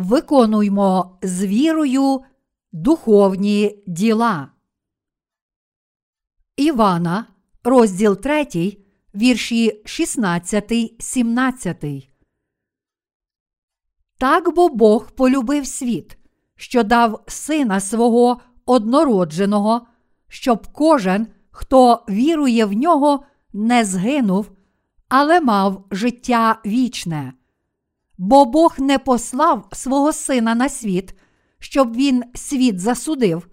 виконуймо з вірою духовні діла. Івана, розділ 3, вірші 16, 17. Так бо Бог полюбив світ, що дав сина свого однородженого, щоб кожен, хто вірує в нього, не згинув, але мав життя вічне. Бо Бог не послав свого сина на світ, щоб він світ засудив,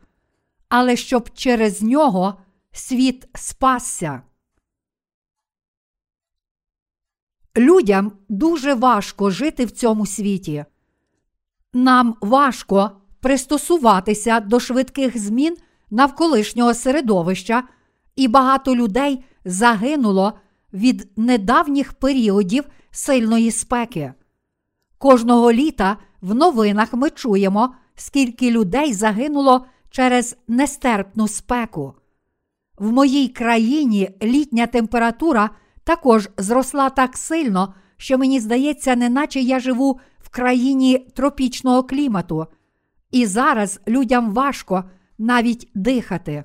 але щоб через нього світ спасся. Людям дуже важко жити в цьому світі. Нам важко пристосуватися до швидких змін навколишнього середовища, і багато людей загинуло від недавніх періодів сильної спеки. Кожного літа в новинах ми чуємо, скільки людей загинуло через нестерпну спеку. В моїй країні літня температура також зросла так сильно, що мені здається, неначе я живу в країні тропічного клімату, і зараз людям важко навіть дихати.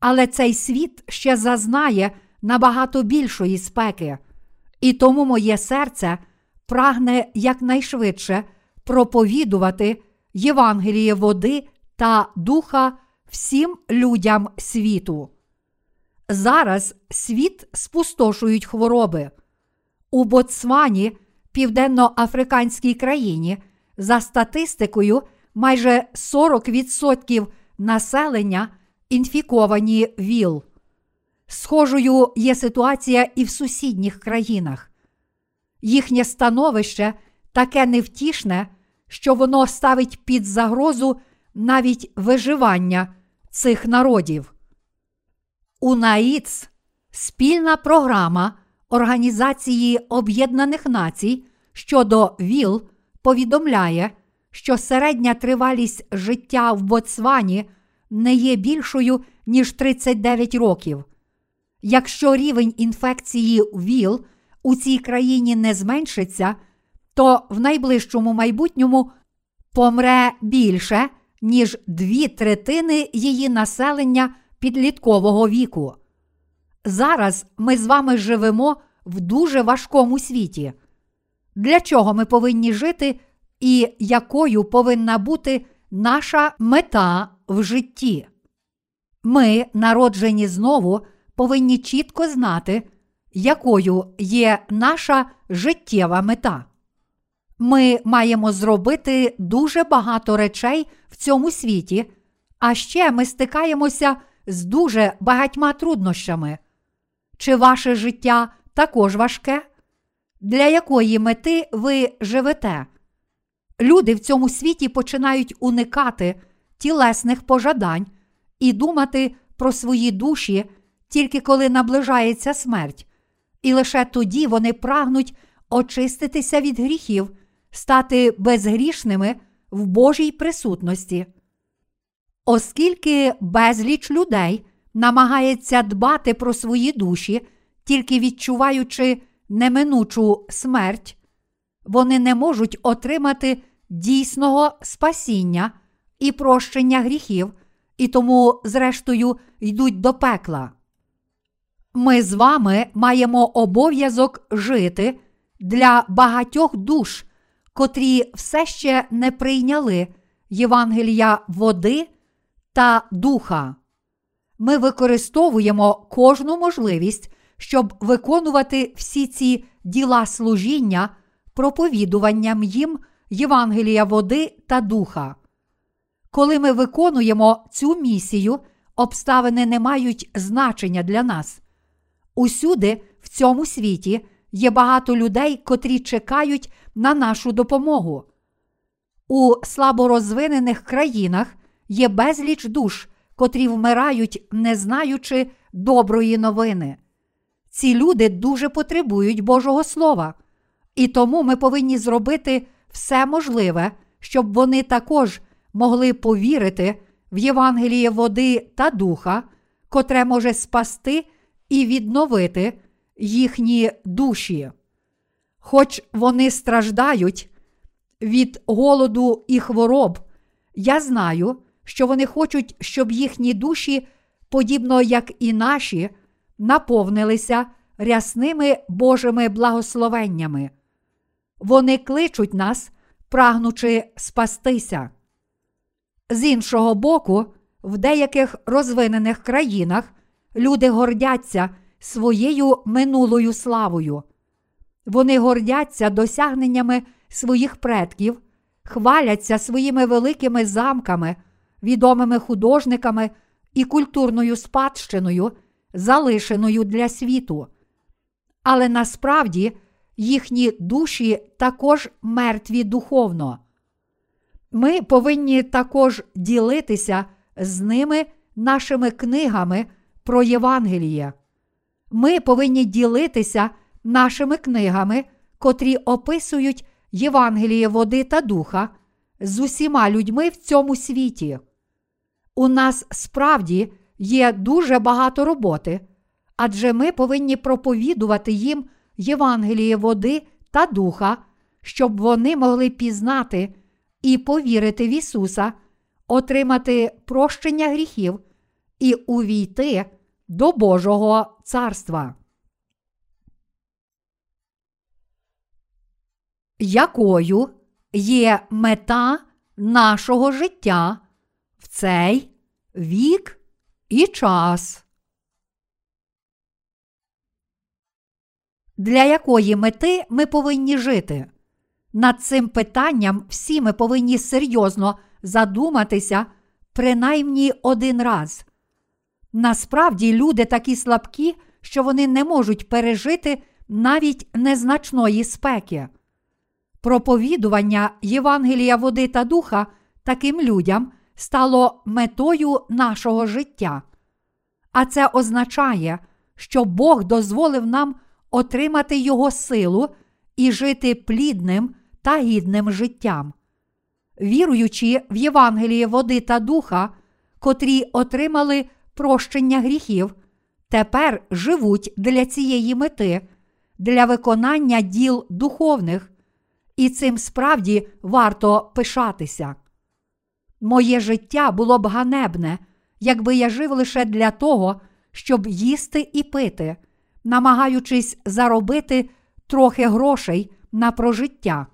Але цей світ ще зазнає набагато більшої спеки, і тому моє серце прагне якнайшвидше проповідувати Євангеліє води та духа всім людям світу. Зараз світ спустошують хвороби. У Ботсвані, південно-африканській країні, за статистикою, майже 40% населення інфіковані ВІЛ. Схожою є ситуація і в сусідніх країнах. Їхнє становище таке невтішне, що воно ставить під загрозу навіть виживання цих народів. УНАІЦ спільна програма Організації Об'єднаних Націй щодо ВІЛ повідомляє, що середня тривалість життя в Ботсвані не є більшою, ніж 39 років. Якщо рівень інфекції ВІЛ у цій країні не зменшиться, то в найближчому майбутньому помре більше, ніж дві третини її населення підліткового віку. Зараз ми з вами живемо в дуже важкому світі. Для чого ми повинні жити і якою повинна бути наша мета в житті? Ми, народжені знову, повинні чітко знати, якою є наша життєва мета. Ми маємо зробити дуже багато речей в цьому світі, а ще ми стикаємося з дуже багатьма труднощами. Чи ваше життя також важке? Для якої мети ви живете? Люди в цьому світі починають уникати тілесних пожадань і думати про свої душі тільки коли наближається смерть, і лише тоді вони прагнуть очиститися від гріхів, стати безгрішними в Божій присутності. Оскільки безліч людей намагається дбати про свої душі, тільки відчуваючи неминучу смерть, вони не можуть отримати дійсного спасіння і прощення гріхів, і тому, зрештою, йдуть до пекла. Ми з вами маємо обов'язок жити для багатьох душ, котрі все ще не прийняли Євангелія води та духа. Ми використовуємо кожну можливість, щоб виконувати всі ці діла служіння проповідуванням їм Євангелія води та духа. Коли ми виконуємо цю місію, обставини не мають значення для нас. Усюди, в цьому світі, є багато людей, котрі чекають на нашу допомогу. У слаборозвинених країнах є безліч душ, котрі вмирають, не знаючи доброї новини. Ці люди дуже потребують Божого Слова, і тому ми повинні зробити все можливе, щоб вони також могли повірити в Євангеліє води та духа, котре може спасти і відновити їхні душі. Хоч вони страждають від голоду і хвороб, я знаю, що вони хочуть, щоб їхні душі, подібно як і наші, наповнилися рясними Божими благословеннями. Вони кличуть нас, прагнучи спастися. З іншого боку, в деяких розвинених країнах люди гордяться своєю минулою славою. Вони гордяться досягненнями своїх предків, хваляться своїми великими замками, відомими художниками і культурною спадщиною, залишеною для світу. Але насправді їхні душі також мертві духовно. Ми повинні також ділитися з ними нашими книгами про Євангеліє. Ми повинні ділитися нашими книгами, котрі описують Євангеліє води та духа з усіма людьми в цьому світі. У нас справді є дуже багато роботи, адже ми повинні проповідувати їм Євангеліє води та духа, щоб вони могли пізнати і повірити в Ісуса, отримати прощення гріхів і увійти до Божого царства. Якою є мета нашого життя в цей вік і час? Для якої мети ми повинні жити? Над цим питанням всі ми повинні серйозно задуматися принаймні один раз. Насправді люди такі слабкі, що вони не можуть пережити навіть незначної спеки. Проповідування Євангелія води та духа таким людям стало метою нашого життя. А це означає, що Бог дозволив нам отримати Його силу і жити плідним та гідним життям. Віруючи в Євангеліє води та духа, котрі отримали прощення гріхів, тепер живуть для цієї мети, для виконання діл духовних, і цим справді варто пишатися. Моє життя було б ганебне, якби я жив лише для того, щоб їсти і пити, намагаючись заробити трохи грошей на прожиття.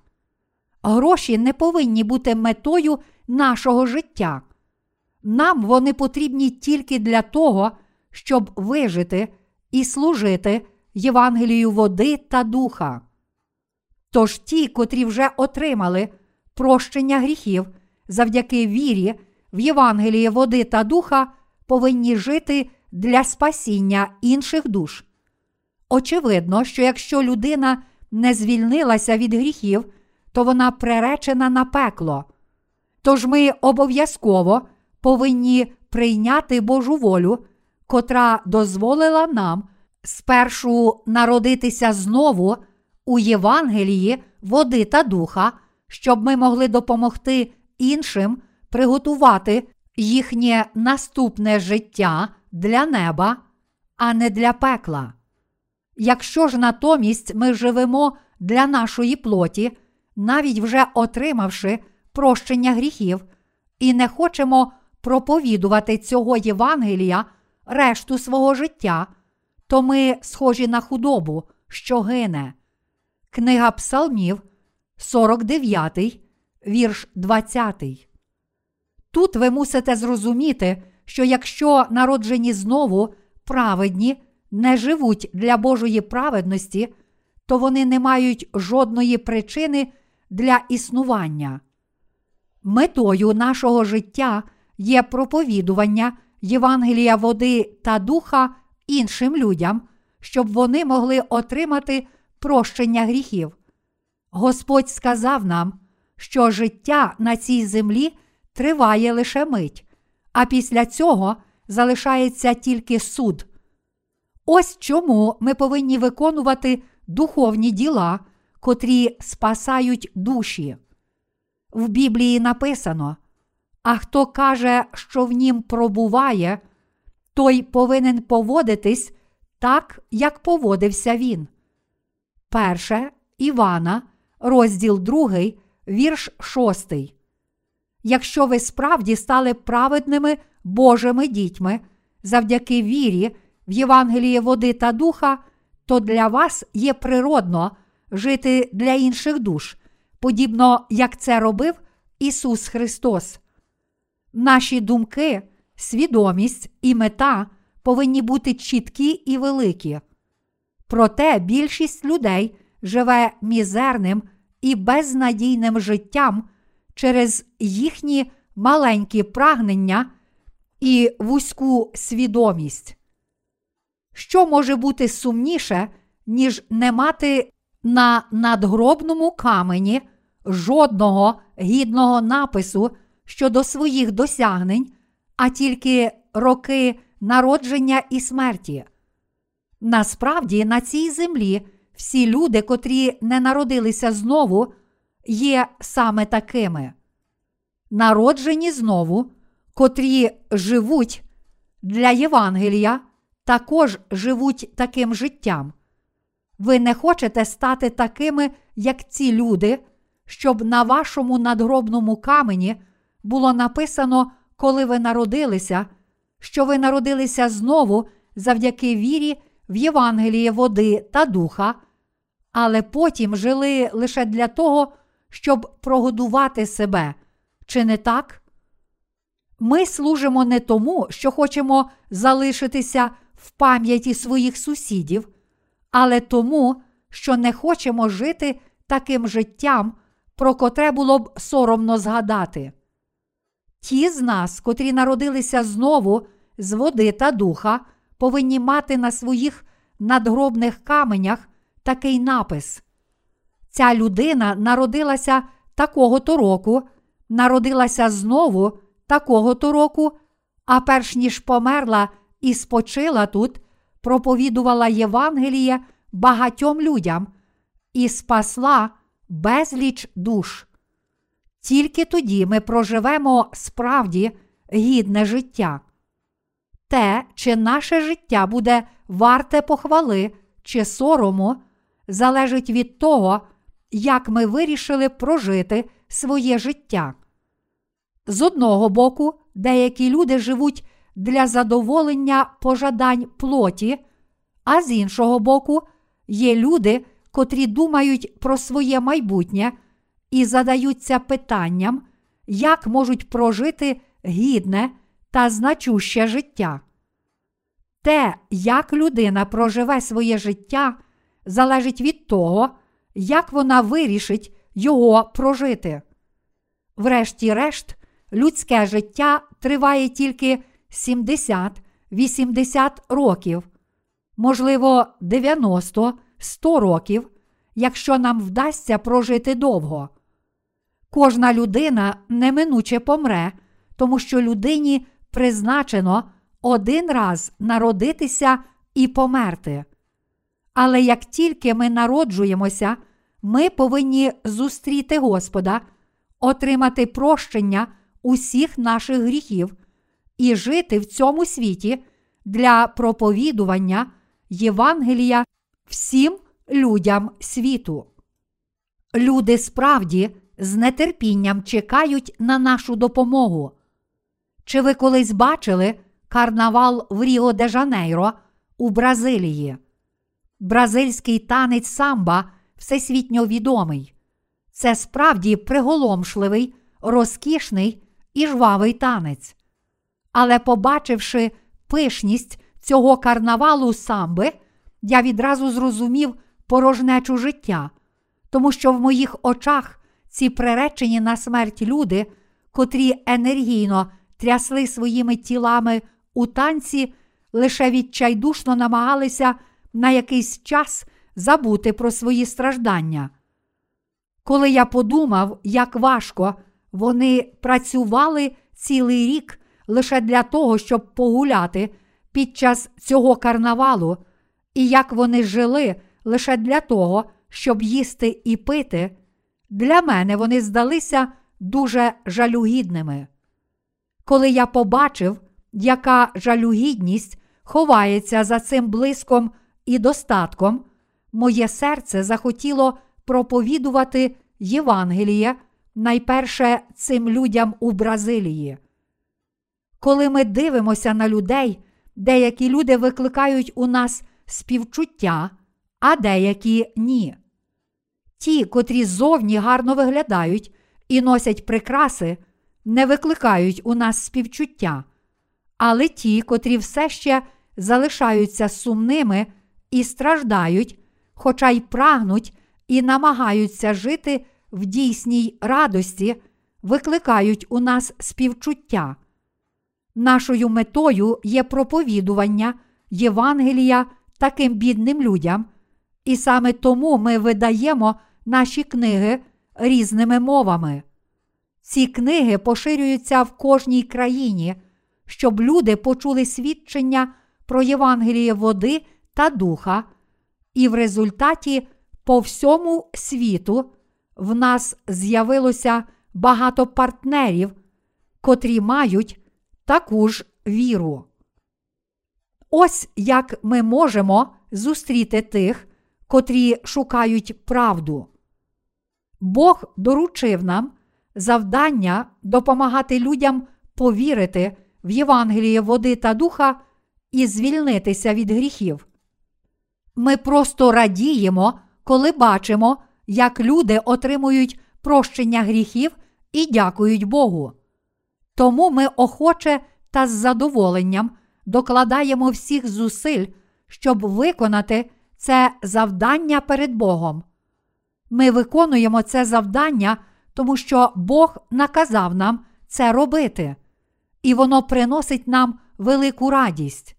Гроші не повинні бути метою нашого життя. Нам вони потрібні тільки для того, щоб вижити і служити Євангелію води та духа. Тож ті, котрі вже отримали прощення гріхів завдяки вірі в Євангеліє води та духа, повинні жити для спасіння інших душ. Очевидно, що якщо людина не звільнилася від гріхів, то вона преречена на пекло. Тож ми обов'язково повинні прийняти Божу волю, котра дозволила нам спершу народитися знову у Євангелії води та духа, щоб ми могли допомогти іншим приготувати їхнє наступне життя для неба, а не для пекла. Якщо ж натомість ми живемо для нашої плоті, навіть вже отримавши прощення гріхів, і не хочемо проповідувати цього Євангелія решту свого життя, то ми схожі на худобу, що гине. Книга Псалмів, 49, вірш 20. Тут ви мусите зрозуміти, що якщо народжені знову праведні не живуть для Божої праведності, то вони не мають жодної причини для існування. Метою нашого життя є проповідування Євангелія води та духа іншим людям, щоб вони могли отримати прощення гріхів. Господь сказав нам, що життя на цій землі триває лише мить, а після цього залишається тільки суд. Ось чому ми повинні виконувати духовні діла, котрі спасають душі. В Біблії написано: а хто каже, що в нім пробуває, той повинен поводитись так, як поводився він. Перше Івана, розділ 2, вірш 6. Якщо ви справді стали праведними Божими дітьми завдяки вірі в Євангеліє води та духа, то для вас є природно жити для інших душ, подібно як це робив Ісус Христос. Наші думки, свідомість і мета повинні бути чіткі і великі. Проте більшість людей живе мізерним і безнадійним життям через їхні маленькі прагнення і вузьку свідомість. Що може бути сумніше, ніж не мати на надгробному камені жодного гідного напису щодо своїх досягнень, а тільки роки народження і смерті? Насправді на цій землі всі люди, котрі не народилися знову, є саме такими. Народжені знову, котрі живуть для Євангелія, також живуть таким життям. Ви не хочете стати такими, як ці люди, щоб на вашому надгробному камені було написано, коли ви народилися, що ви народилися знову завдяки вірі в Євангеліє води та духа, але потім жили лише для того, щоб прогодувати себе. Чи не так? Ми служимо не тому, що хочемо залишитися в пам'яті своїх сусідів, але тому, що не хочемо жити таким життям, про котре було б соромно згадати. Ті з нас, котрі народилися знову з води та духа, повинні мати на своїх надгробних каменях такий напис. Ця людина народилася такого то року, народилася знову такого то року, а перш ніж померла і спочила тут, проповідувала Євангеліє багатьом людям і спасла безліч душ. Тільки тоді ми проживемо справді гідне життя. Те, чи наше життя буде варте похвали чи сорому, залежить від того, як ми вирішили прожити своє життя. З одного боку, деякі люди живуть для задоволення пожадань плоті, а з іншого боку, є люди, котрі думають про своє майбутнє і задаються питанням, як можуть прожити гідне та значуще життя. Те, як людина проживе своє життя, залежить від того, як вона вирішить його прожити. Врешті-решт, людське життя триває тільки 70-80 років, можливо, 90-100 років, якщо нам вдасться прожити довго. Кожна людина неминуче помре, тому що людині призначено один раз народитися і померти. Але як тільки ми народжуємося, ми повинні зустріти Господа, отримати прощення усіх наших гріхів і жити в цьому світі для проповідування Євангелія всім людям світу. Люди справді з нетерпінням чекають на нашу допомогу. Чи ви колись бачили карнавал в Ріо де Жанейро у Бразилії? Бразильський танець самба всесвітньо відомий. Це справді приголомшливий, розкішний і жвавий танець. Але, побачивши пишність цього карнавалу самби, я відразу зрозумів порожнечу життя, тому що в моїх очах ці приречені на смерть люди, котрі енергійно трясли своїми тілами у танці, лише відчайдушно намагалися на якийсь час забути про свої страждання. Коли я подумав, як важко вони працювали цілий рік лише для того, щоб погуляти під час цього карнавалу, і як вони жили лише для того, щоб їсти і пити, для мене вони здалися дуже жалюгідними. Коли я побачив, яка жалюгідність ховається за цим блиском і достатком, моє серце захотіло проповідувати Євангеліє найперше цим людям у Бразилії. Коли ми дивимося на людей, деякі люди викликають у нас співчуття, а деякі ні. Ті, котрі зовні гарно виглядають і носять прикраси, не викликають у нас співчуття, але ті, котрі все ще залишаються сумними і страждають, хоча й прагнуть і намагаються жити в дійсній радості, викликають у нас співчуття. Нашою метою є проповідування Євангелія таким бідним людям, і саме тому ми видаємо наші книги різними мовами. Ці книги поширюються в кожній країні, щоб люди почули свідчення про Євангеліє води та духа, і в результаті по всьому світу в нас з'явилося багато партнерів, котрі мають таку ж віру. Ось як ми можемо зустріти тих, котрі шукають правду. Бог доручив нам завдання допомагати людям повірити в Євангеліє води та духа і звільнитися від гріхів. Ми просто радіємо, коли бачимо, як люди отримують прощення гріхів і дякують Богу. Тому ми охоче та з задоволенням докладаємо всіх зусиль, щоб виконати це завдання перед Богом. Ми виконуємо це завдання, тому що Бог наказав нам це робити, і воно приносить нам велику радість.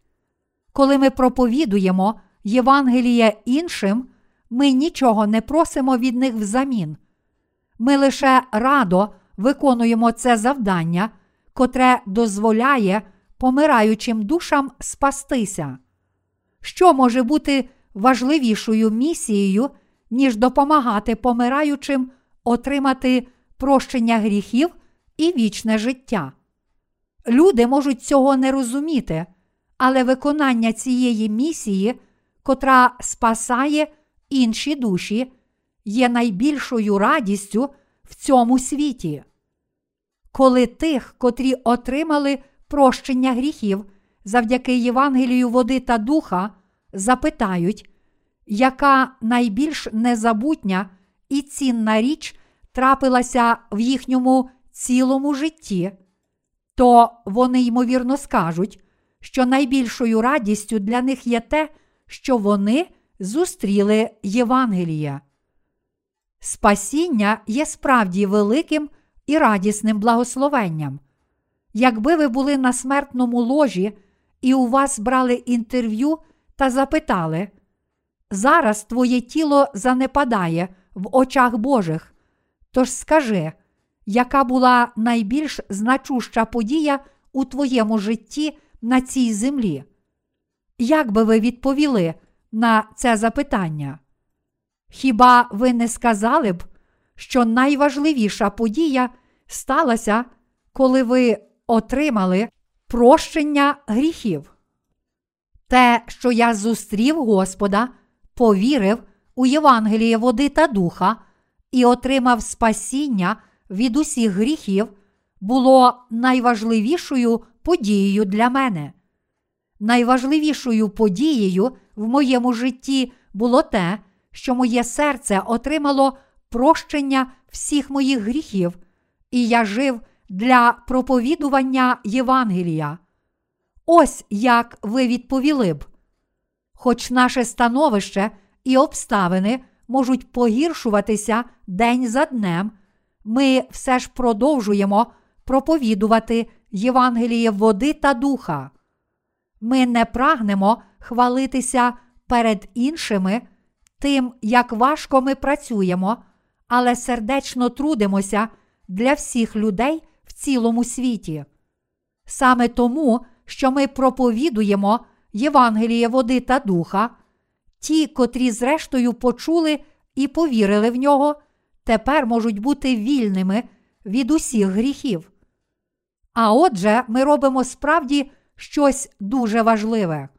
Коли ми проповідуємо Євангеліє іншим, ми нічого не просимо від них взамін. Ми лише радо виконуємо це завдання, котре дозволяє помираючим душам спастися. Що може бути важливішою місією, ніж допомагати помираючим отримати прощення гріхів і вічне життя? Люди можуть цього не розуміти, але виконання цієї місії, котра спасає інші душі, є найбільшою радістю в цьому світі. Коли тих, котрі отримали прощення гріхів завдяки Євангелію води та духа, запитають, яка найбільш незабутня і цінна річ трапилася в їхньому цілому житті, то вони ймовірно скажуть, що найбільшою радістю для них є те, що вони зустріли Євангелія. Спасіння є справді великим і радісним благословенням. Якби ви були на смертному ложі і у вас брали інтерв'ю та запитали, зараз твоє тіло занепадає в очах Божих, тож скажи, яка була найбільш значуща подія у твоєму житті на цій землі? Як би ви відповіли на це запитання? Хіба ви не сказали б, що найважливіша подія сталася, коли ви отримали прощення гріхів? Те, що я зустрів Господа, повірив у Євангеліє води та духа і отримав спасіння від усіх гріхів, було найважливішою подією для мене. Найважливішою подією в моєму житті було те, що моє серце отримало прощення всіх моїх гріхів, і я жив для проповідування Євангелія. Ось як ви відповіли б. Хоч наше становище і обставини можуть погіршуватися день за днем, ми все ж продовжуємо проповідувати Євангеліє води та духа. Ми не прагнемо хвалитися перед іншими тим, як важко ми працюємо, але сердечно трудимося для всіх людей в цілому світі. Саме тому, що ми проповідуємо Євангеліє води та духа, ті, котрі зрештою почули і повірили в нього, тепер можуть бути вільними від усіх гріхів. А отже, ми робимо справді щось дуже важливе.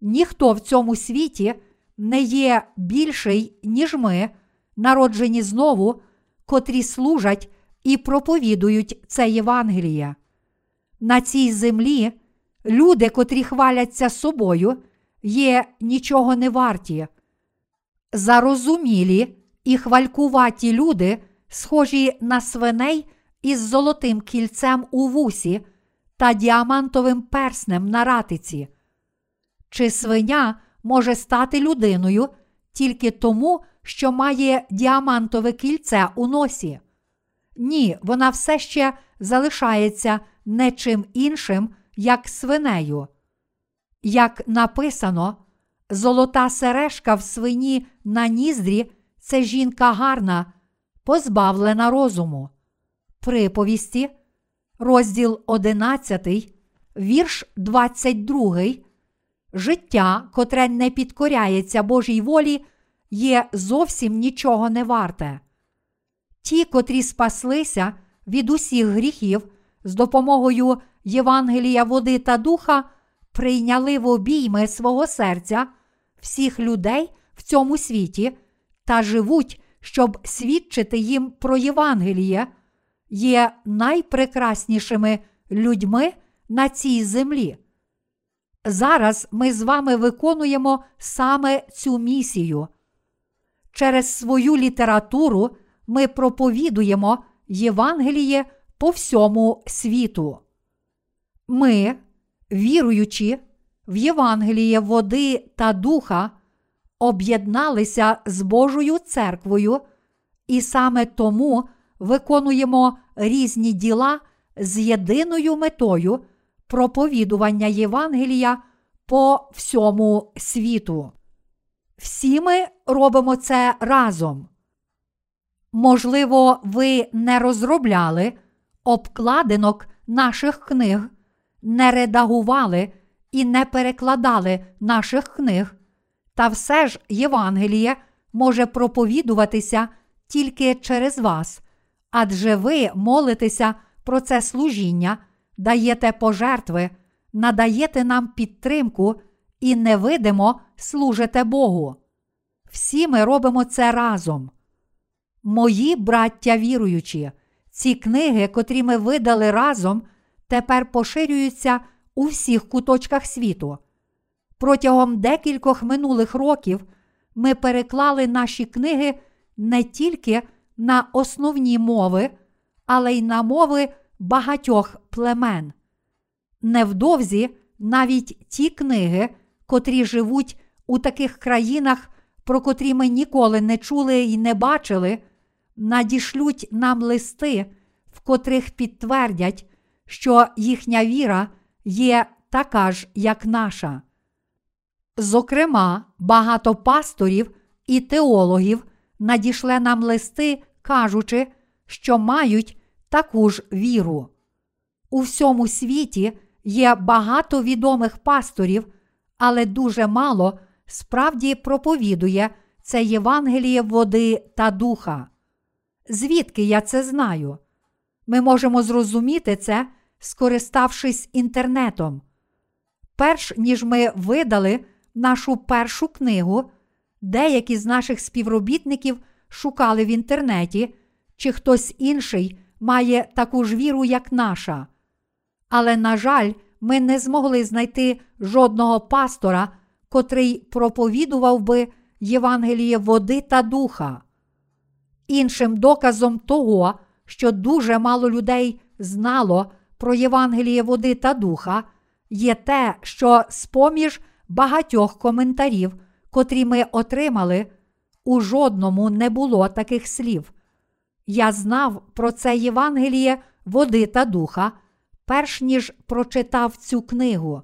Ніхто в цьому світі не є більший, ніж ми, народжені знову, котрі служать і проповідують це Євангеліє. На цій землі люди, котрі хваляться собою, є нічого не варті. Зарозумілі і хвалькуваті люди, схожі на свиней із золотим кільцем у вусі та діамантовим перснем на ратиці. Чи свиня може стати людиною тільки тому, що має діамантове кільце у носі? Ні, вона все ще залишається не чим іншим, як свинею. Як написано, золота сережка в свині на ніздрі це жінка гарна, позбавлена розуму. Приповісті, розділ 11, вірш 22. Життя, котре не підкоряється Божій волі, є зовсім нічого не варте. Ті, котрі спаслися від усіх гріхів з допомогою Євангелія води та духа, прийняли в обійми свого серця всіх людей в цьому світі та живуть, щоб свідчити їм про Євангеліє, є найпрекраснішими людьми на цій землі. Зараз ми з вами виконуємо саме цю місію. Через свою літературу ми проповідуємо Євангеліє по всьому світу. Ми, віруючи в Євангеліє води та духа, об'єдналися з Божою церквою і саме тому виконуємо різні діла з єдиною метою проповідування Євангелія по всьому світу. Всі ми робимо це разом. Можливо, ви не розробляли обкладинок наших книг, не редагували і не перекладали наших книг, та все ж Євангеліє може проповідуватися тільки через вас, адже ви молитеся про це служіння, даєте пожертви, надаєте нам підтримку і невидимо служите Богу. Всі ми робимо це разом. Мої браття віруючі, ці книги, котрі ми видали разом, тепер поширюються у всіх куточках світу. Протягом декількох минулих років ми переклали наші книги не тільки на основні мови, але й на мови багатьох племен. Невдовзі навіть ті книги, котрі живуть у таких країнах, про котрі ми ніколи не чули і не бачили, надішлють нам листи, в котрих підтвердять, що їхня віра є така ж, як наша. Зокрема, багато пасторів і теологів надішле нам листи, кажучи, що мають таку ж віру. У всьому світі є багато відомих пасторів, але дуже мало справді проповідує це Євангеліє води та духа. Звідки я це знаю? Ми можемо зрозуміти це, скориставшись інтернетом. Перш ніж ми видали нашу першу книгу, деякі з наших співробітників шукали в інтернеті, чи хтось інший має таку ж віру, як наша. Але, на жаль, ми не змогли знайти жодного пастора, котрий проповідував би Євангеліє води та духа. Іншим доказом того, що дуже мало людей знало про Євангеліє води та духа, є те, що з-поміж багатьох коментарів, котрі ми отримали, у жодному не було таких слів. Я знав про це Євангеліє води та духа, перш ніж прочитав цю книгу.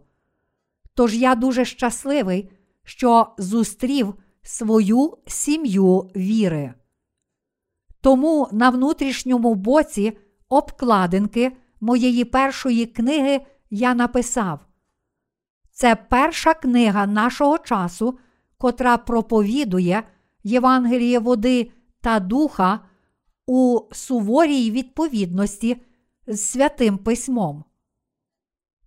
Тож я дуже щасливий, що зустрів свою сім'ю віри. Тому на внутрішньому боці обкладинки моєї першої книги я написав: це перша книга нашого часу, котра проповідує Євангеліє води та духа у суворій відповідності з святим письмом.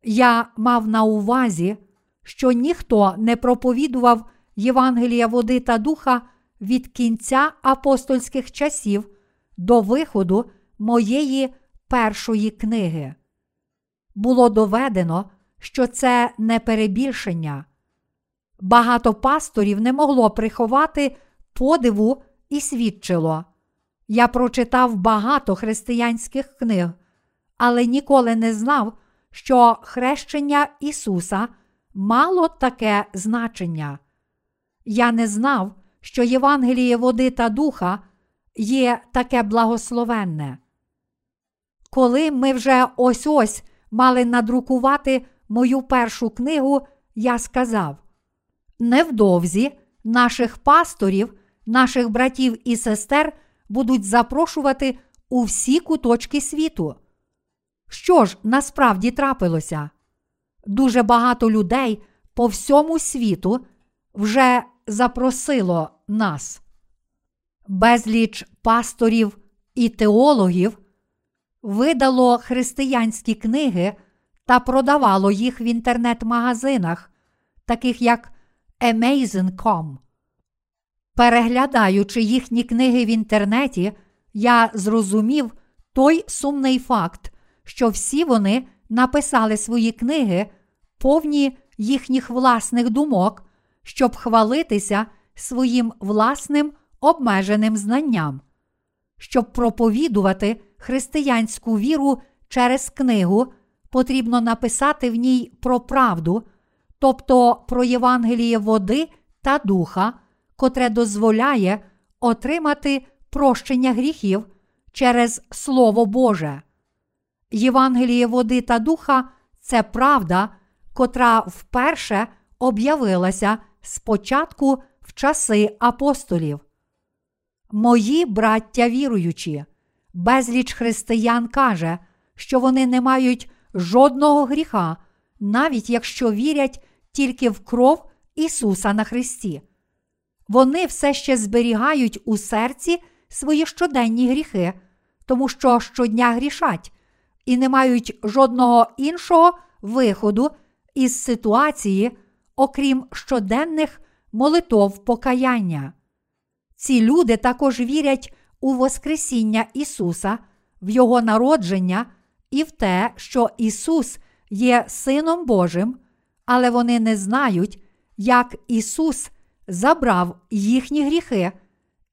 Я мав на увазі, що ніхто не проповідував Євангелія води та духа від кінця апостольських часів до виходу моєї першої книги. Було доведено, що це не перебільшення. Багато пасторів не могло приховати подиву і свідчило. Я прочитав багато християнських книг, але ніколи не знав, що хрещення Ісуса мало таке значення. Я не знав, що Євангеліє води та духа є таке благословенне. Коли ми вже ось ось мали надрукувати мою першу книгу, я сказав: невдовзі наших пасторів, наших братів і сестер будуть запрошувати у всі куточки світу. Що ж насправді трапилося? Дуже багато людей по всьому світу вже запросило нас. Безліч пасторів і теологів видало християнські книги та продавало їх в інтернет-магазинах, таких як Amazon.com. Переглядаючи їхні книги в інтернеті, я зрозумів той сумний факт, що всі вони написали свої книги, повні їхніх власних думок, щоб хвалитися своїм власним обмеженим знанням, щоб проповідувати християнську віру через книгу, потрібно написати в ній про правду, тобто про Євангеліє води та духа, котре дозволяє отримати прощення гріхів через Слово Боже. Євангеліє води та духа це правда, котра вперше об'явилася спочатку в часи апостолів. Мої браття віруючі, безліч християн каже, що вони не мають жодного гріха, навіть якщо вірять тільки в кров Ісуса на Христі. Вони все ще зберігають у серці свої щоденні гріхи, тому що щодня грішать і не мають жодного іншого виходу із ситуації, окрім щоденних молитов покаяння. Ці люди також вірять у Воскресіння Ісуса, в Його народження і в те, що Ісус є Сином Божим, але вони не знають, як Ісус забрав їхні гріхи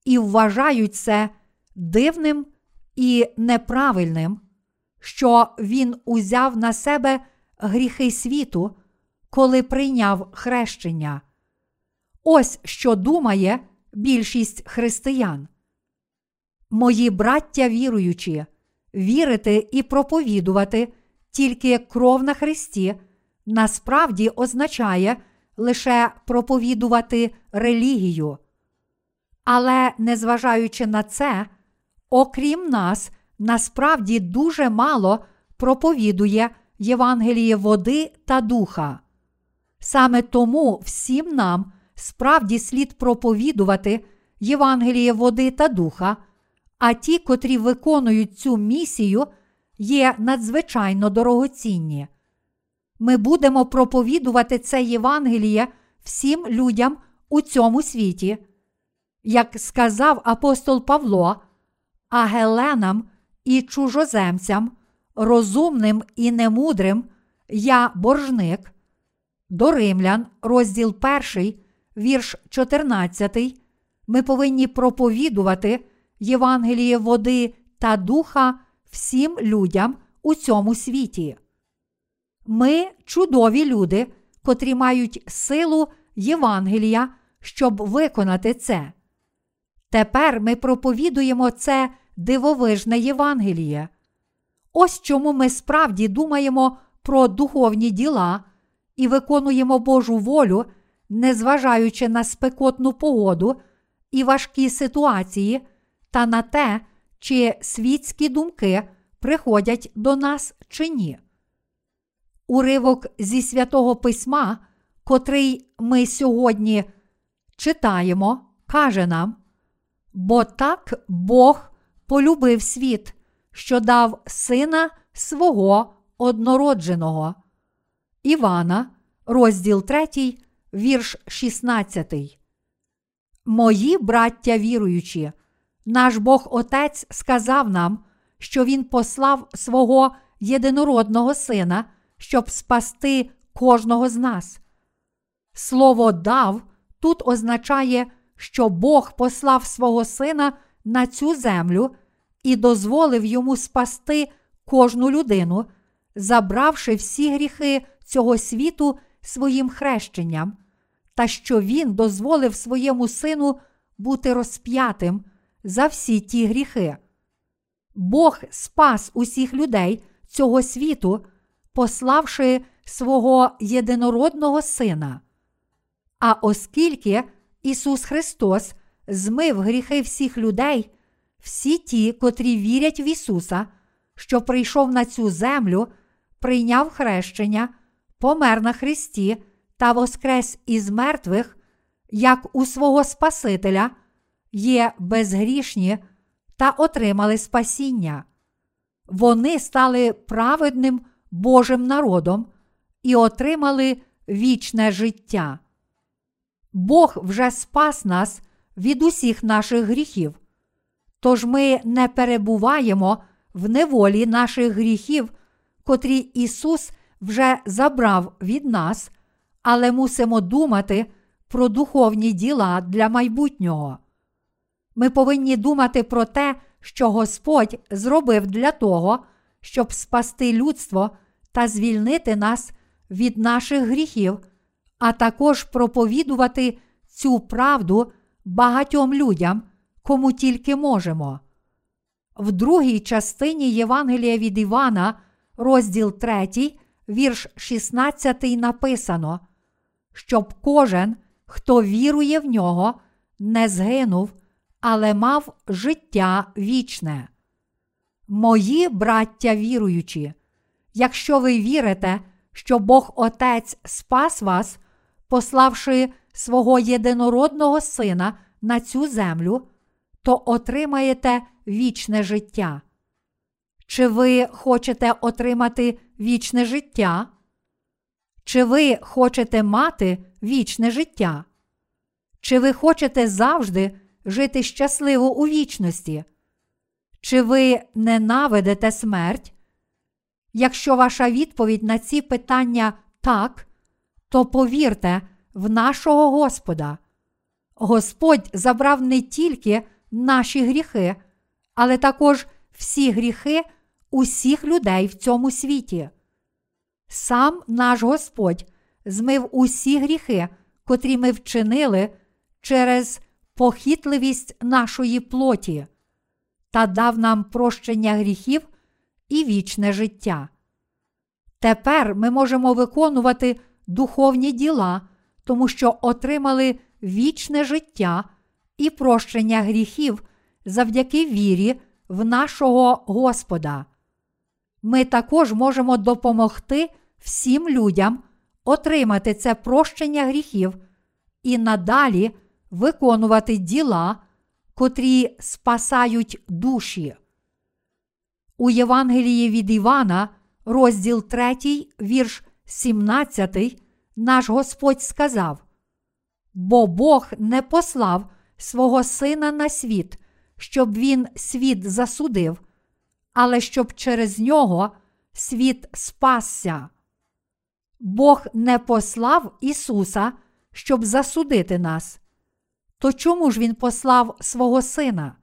і вважають це дивним і неправильним, що Він узяв на себе гріхи світу, коли прийняв хрещення. Ось що думає більшість християн. Мої браття віруючі, вірити і проповідувати тільки кров на Христі насправді означає лише проповідувати релігію. Але, незважаючи на це, окрім нас, насправді дуже мало проповідує Євангеліє води та духа. Саме тому всім нам справді слід проповідувати Євангеліє води та духа, а ті, котрі виконують цю місію, є надзвичайно дорогоцінні. Ми будемо проповідувати це Євангеліє всім людям у цьому світі. Як сказав апостол Павло, а геленам і чужоземцям, розумним і немудрим, я боржник. До Римлян, розділ 1, вірш 14, ми повинні проповідувати Євангеліє води та духа всім людям у цьому світі. Ми чудові люди, котрі мають силу Євангелія, щоб виконати це. Тепер ми проповідуємо це дивовижне Євангеліє. Ось чому ми справді думаємо про духовні діла і виконуємо Божу волю, незважаючи на спекотну погоду і важкі ситуації, та на те, чи світські думки приходять до нас чи ні. Уривок зі святого письма, котрий ми сьогодні читаємо, каже нам: бо так Бог полюбив світ, що дав сина свого однородженого. Івана, розділ 3, вірш 16. Мої браття віруючі, Наш Бог Отець сказав нам, що Він послав свого єдинородного Сина, щоб спасти кожного з нас. Слово дав тут означає, що Бог послав свого Сина на цю землю і дозволив йому спасти кожну людину, забравши всі гріхи цього світу своїм хрещенням, та що Він дозволив своєму сину бути розп'ятим за всі ті гріхи. Бог спас усіх людей цього світу, пославши свого єдинородного Сина. А оскільки Ісус Христос змив гріхи всіх людей, всі ті, котрі вірять в Ісуса, що прийшов на цю землю, прийняв хрещення, помер на Христі та воскрес із мертвих, як у свого Спасителя, є безгрішні та отримали спасіння. Вони стали праведним Божим народом і отримали вічне життя. Бог вже спас нас від усіх наших гріхів. Тож ми не перебуваємо в неволі наших гріхів, котрі Ісус вже забрав від нас, але мусимо думати про духовні діла для майбутнього. Ми повинні думати про те, що Господь зробив для того, щоб спасти людство та звільнити нас від наших гріхів, а також проповідувати цю правду багатьом людям, кому тільки можемо. В другій частині Євангелія від Івана, розділ 3, вірш 16 написано, щоб кожен, хто вірує в нього, не згинув, але мав життя вічне. Мої браття віруючі, якщо ви вірите, що Бог Отець спас вас, пославши свого єдинородного Сина на цю землю, то отримаєте вічне життя. Чи ви хочете отримати вічне життя? Чи ви хочете мати вічне життя? Чи ви хочете завжди жити щасливо у вічності? Чи ви ненавидите смерть? Якщо ваша відповідь на ці питання так, то повірте в нашого Господа. Господь забрав не тільки наші гріхи, але також всі гріхи усіх людей в цьому світі. Сам наш Господь змив усі гріхи, котрі ми вчинили через похитливість нашої плоті, та дав нам прощення гріхів і вічне життя. Тепер ми можемо виконувати духовні діла, тому що отримали вічне життя і прощення гріхів завдяки вірі в нашого Господа. Ми також можемо допомогти всім людям отримати це прощення гріхів і надалі виконувати діла, котрі спасають душі. У Євангелії від Івана, розділ 3, вірш 17, наш Господь сказав: Бо Бог не послав свого Сина на світ, щоб Він світ засудив, але щоб через нього світ спасся. Бог не послав Ісуса, щоб засудити нас. То чому ж Він послав свого Сина?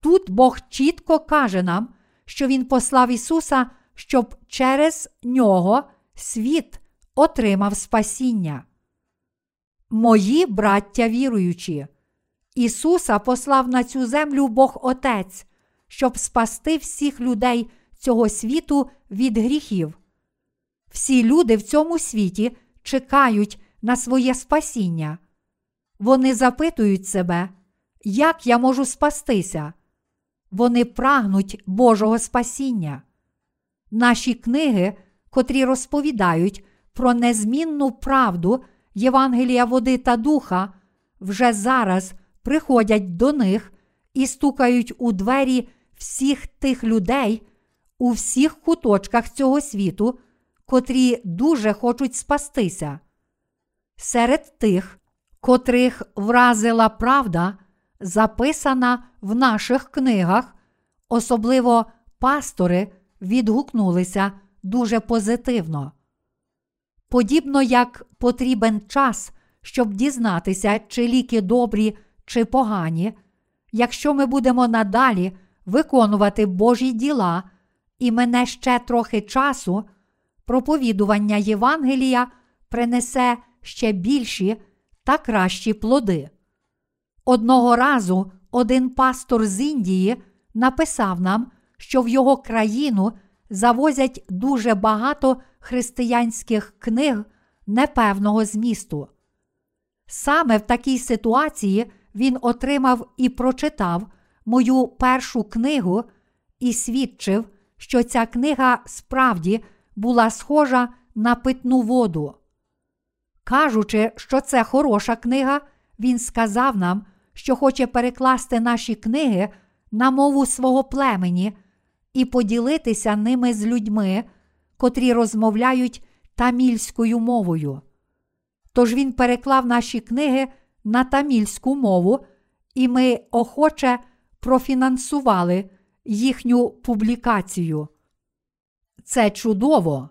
Тут Бог чітко каже нам, що Він послав Ісуса, щоб через нього світ отримав спасіння. Мої браття віруючі, Ісуса послав на цю землю Бог Отець, щоб спасти всіх людей цього світу від гріхів. Всі люди в цьому світі чекають на своє спасіння. Вони запитують себе, як я можу спастися. Вони прагнуть Божого спасіння. Наші книги, котрі розповідають про незмінну правду Євангелія води та духа, вже зараз приходять до них і стукають у двері всіх тих людей у всіх куточках цього світу, котрі дуже хочуть спастися. Серед тих, котрих вразила правда, записана в наших книгах, особливо пастори відгукнулися дуже позитивно. Подібно як потрібен час, щоб дізнатися, чи ліки добрі чи погані, якщо ми будемо надалі виконувати Божі діла, і мене ще трохи часу, проповідування Євангелія принесе ще більші та кращі плоди. Одного разу один пастор з Індії написав нам, що в його країну завозять дуже багато християнських книг непевного змісту. Саме в такій ситуації він отримав і прочитав мою першу книгу і свідчив, що ця книга справді була схожа на питну воду. Кажучи, що це хороша книга, він сказав нам, що хоче перекласти наші книги на мову свого племені і поділитися ними з людьми, котрі розмовляють тамільською мовою. Тож він переклав наші книги на тамільську мову, і ми охоче профінансували їхню публікацію. Це чудово.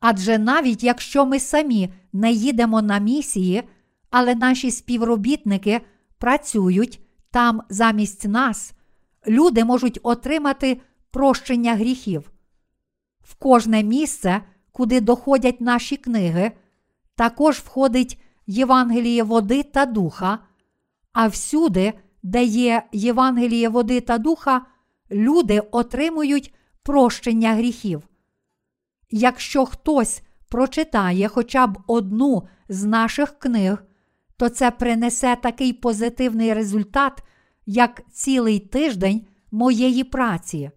Адже навіть якщо ми самі не їдемо на місії, але наші співробітники працюють там замість нас, люди можуть отримати прощення гріхів. В кожне місце, куди доходять наші книги, також входить Євангеліє води та духа, а всюди, де є Євангеліє води та духа, люди отримують прощення гріхів. Якщо хтось прочитає хоча б одну з наших книг, то це принесе такий позитивний результат, як цілий тиждень моєї праці.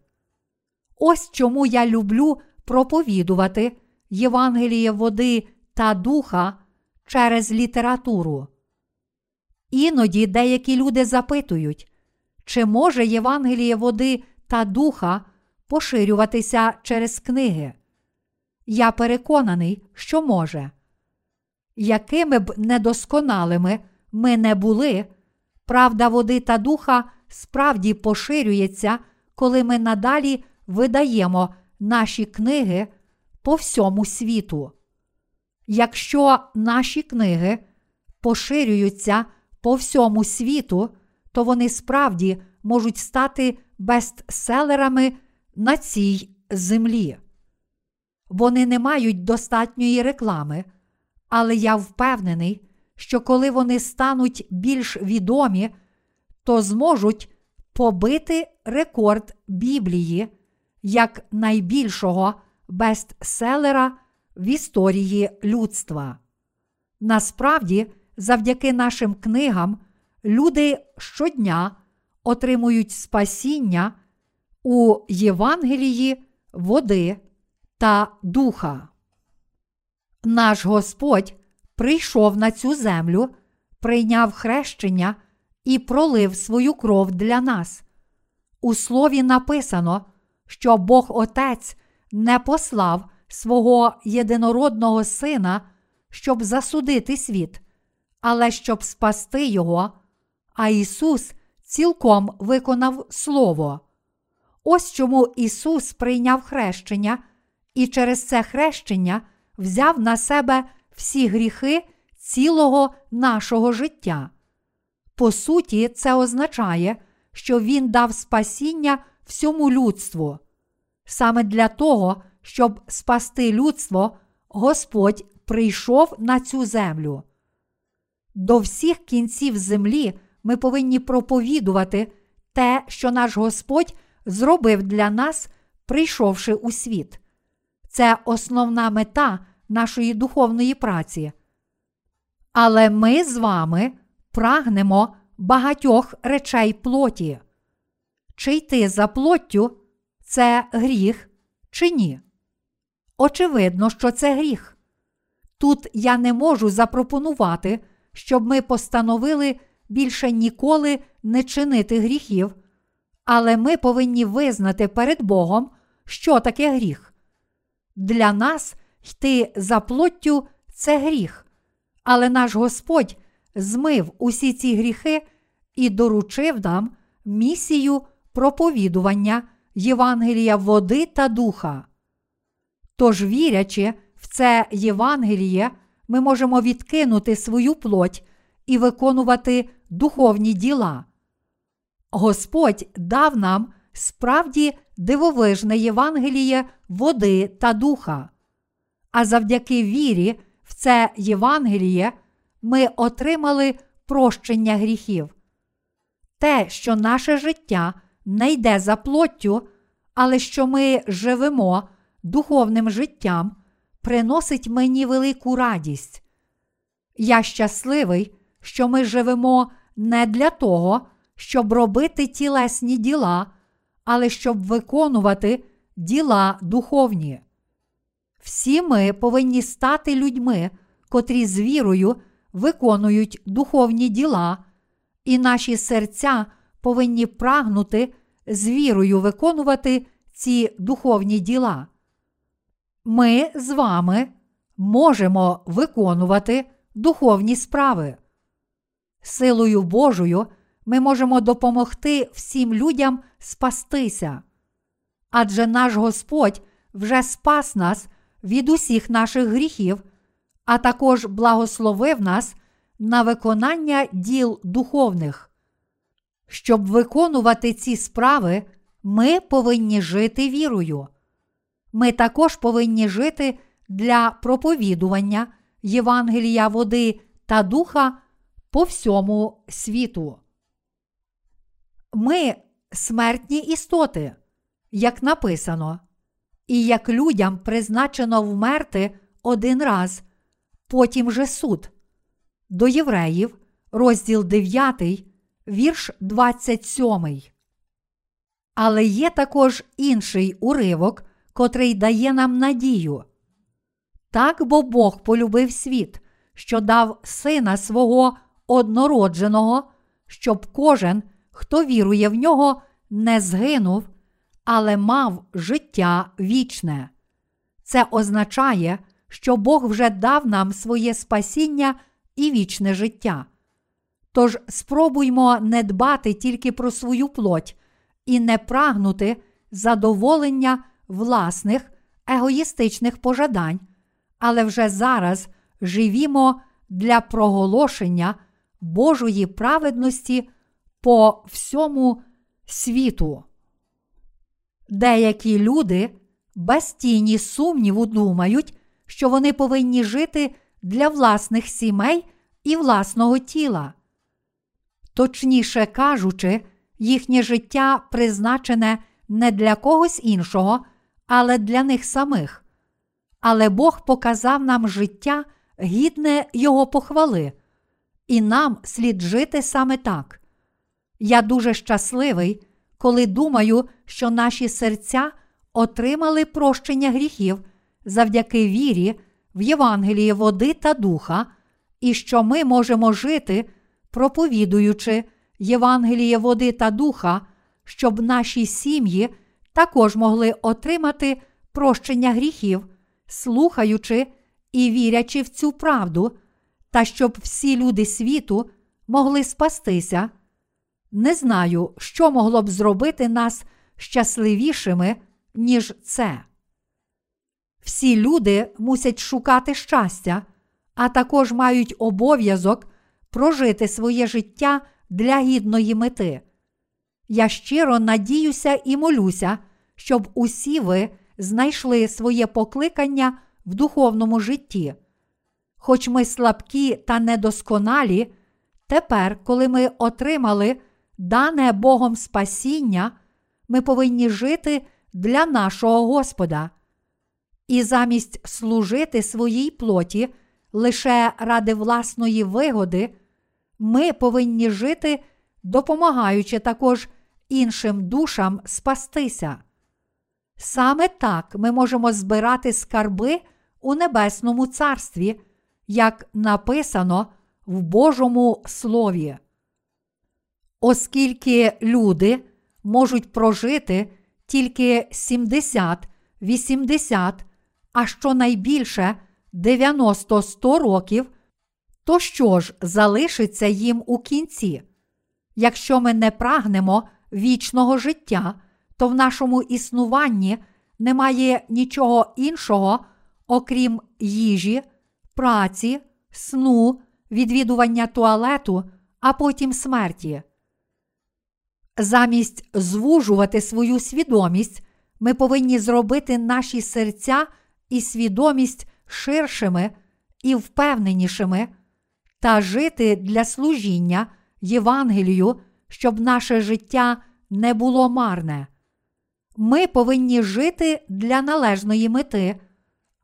Ось чому я люблю проповідувати Євангеліє води та духа через літературу. Іноді деякі люди запитують, чи може Євангеліє води та духа поширюватися через книги. Я переконаний, що може. Якими б недосконалими ми не були, правда води та духа справді поширюється, коли ми надалі видаємо наші книги по всьому світу. Якщо наші книги поширюються по всьому світу, то вони справді можуть стати бестселерами на цій землі. Вони не мають достатньої реклами, але я впевнений, що коли вони стануть більш відомі, то зможуть побити рекорд Біблії як найбільшого бестселера в історії людства. Насправді, завдяки нашим книгам, люди щодня отримують спасіння у Євангелії, води та духа. Наш Господь прийшов на цю землю, прийняв хрещення і пролив свою кров для нас. У слові написано, що Бог Отець не послав свого єдинородного Сина, щоб засудити світ, але щоб спасти Його, а Ісус цілком виконав Слово. Ось чому Ісус прийняв хрещення і через це хрещення взяв на себе всі гріхи цілого нашого життя. По суті, це означає, що Він дав спасіння всьому людству. Саме для того, щоб спасти людство, Господь прийшов на цю землю. До всіх кінців землі ми повинні проповідувати те, що наш Господь зробив для нас, прийшовши у світ. Це основна мета нашої духовної праці. Але ми з вами прагнемо багатьох речей плоті. Чи йти за плоттю це гріх, чи ні? Очевидно, що це гріх. Тут я не можу запропонувати, щоб ми постановили більше ніколи не чинити гріхів, але ми повинні визнати перед Богом, що таке гріх. Для нас йти за плоттю це гріх, але наш Господь змив усі ці гріхи і доручив нам місію проповідування Євангелія води та духа. Тож, вірячи в це Євангеліє, ми можемо відкинути свою плоть і виконувати духовні діла. Господь дав нам справді дивовижне Євангеліє води та духа. А завдяки вірі в це Євангеліє ми отримали прощення гріхів. Те, що наше життя не йде за плоттю, але що ми живемо духовним життям, приносить мені велику радість. Я щасливий, що ми живемо не для того, щоб робити тілесні діла, але щоб виконувати діла духовні. Всі ми повинні стати людьми, котрі з вірою виконують духовні діла, і наші серця повинні прагнути з вірою виконувати ці духовні діла. Ми з вами можемо виконувати духовні справи. Силою Божою ми можемо допомогти всім людям спастися. Адже наш Господь вже спас нас від усіх наших гріхів, а також благословив нас на виконання діл духовних. Щоб виконувати ці справи, ми повинні жити вірою. Ми також повинні жити для проповідування Євангелія води та духа по всьому світу. Ми смертні істоти, як написано, і як людям призначено вмерти один раз, потім же суд. До євреїв, розділ 9, вірш 27. Але є також інший уривок, котрий дає нам надію. Так бо Бог полюбив світ, що дав сина свого однородженого, щоб кожен, хто вірує в нього, не згинув, але мав життя вічне. Це означає, що Бог вже дав нам своє спасіння і вічне життя. Тож спробуймо не дбати тільки про свою плоть і не прагнути задоволення власних егоїстичних пожадань, але вже зараз живімо для проголошення Божої праведності по всьому світу. Деякі люди без тіні сумніву думають, що вони повинні жити для власних сімей і власного тіла. Точніше кажучи, їхнє життя призначене не для когось іншого, але для них самих. Але Бог показав нам життя гідне Його похвали, і нам слід жити саме так. Я дуже щасливий, коли думаю, що наші серця отримали прощення гріхів завдяки вірі в Євангелії води та духа, і що ми можемо жити, проповідуючи Євангеліє води та духа, щоб наші сім'ї також могли отримати прощення гріхів, слухаючи і вірячи в цю правду, та щоб всі люди світу могли спастися. Не знаю, що могло б зробити нас щасливішими, ніж це. Всі люди мусять шукати щастя, а також мають обов'язок прожити своє життя для гідної мети. Я щиро надіюся і молюся, щоб усі ви знайшли своє покликання в духовному житті. Хоч ми слабкі та недосконалі, тепер, коли ми отримали дане Богом спасіння, ми повинні жити для нашого Господа. І замість служити своїй плоті лише ради власної вигоди, ми повинні жити, допомагаючи також іншим душам спастися. Саме так ми можемо збирати скарби у Небесному Царстві, як написано в Божому Слові. Оскільки люди можуть прожити тільки 70, 80, а щонайбільше 90-100 років, то що ж залишиться їм у кінці? Якщо ми не прагнемо вічного життя, то в нашому існуванні немає нічого іншого, окрім їжі, праці, сну, відвідування туалету, а потім смерті. Замість звужувати свою свідомість, ми повинні зробити наші серця і свідомість ширшими і впевненішими та жити для служіння Євангелію, щоб наше життя не було марне. Ми повинні жити для належної мети,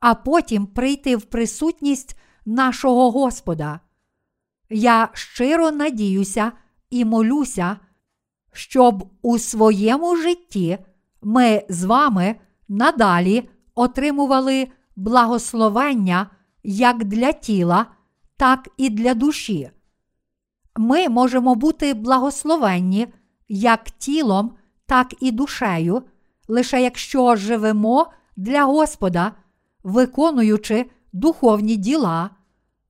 а потім прийти в присутність нашого Господа. Я щиро надіюся і молюся, щоб у своєму житті ми з вами надалі отримували благословення як для тіла, так і для душі. Ми можемо бути благословенні як тілом, так і душею, лише якщо живемо для Господа, виконуючи духовні діла,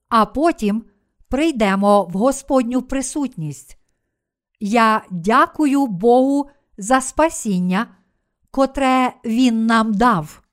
а потім прийдемо в Господню присутність. Я дякую Богу за спасіння, котре Він нам дав.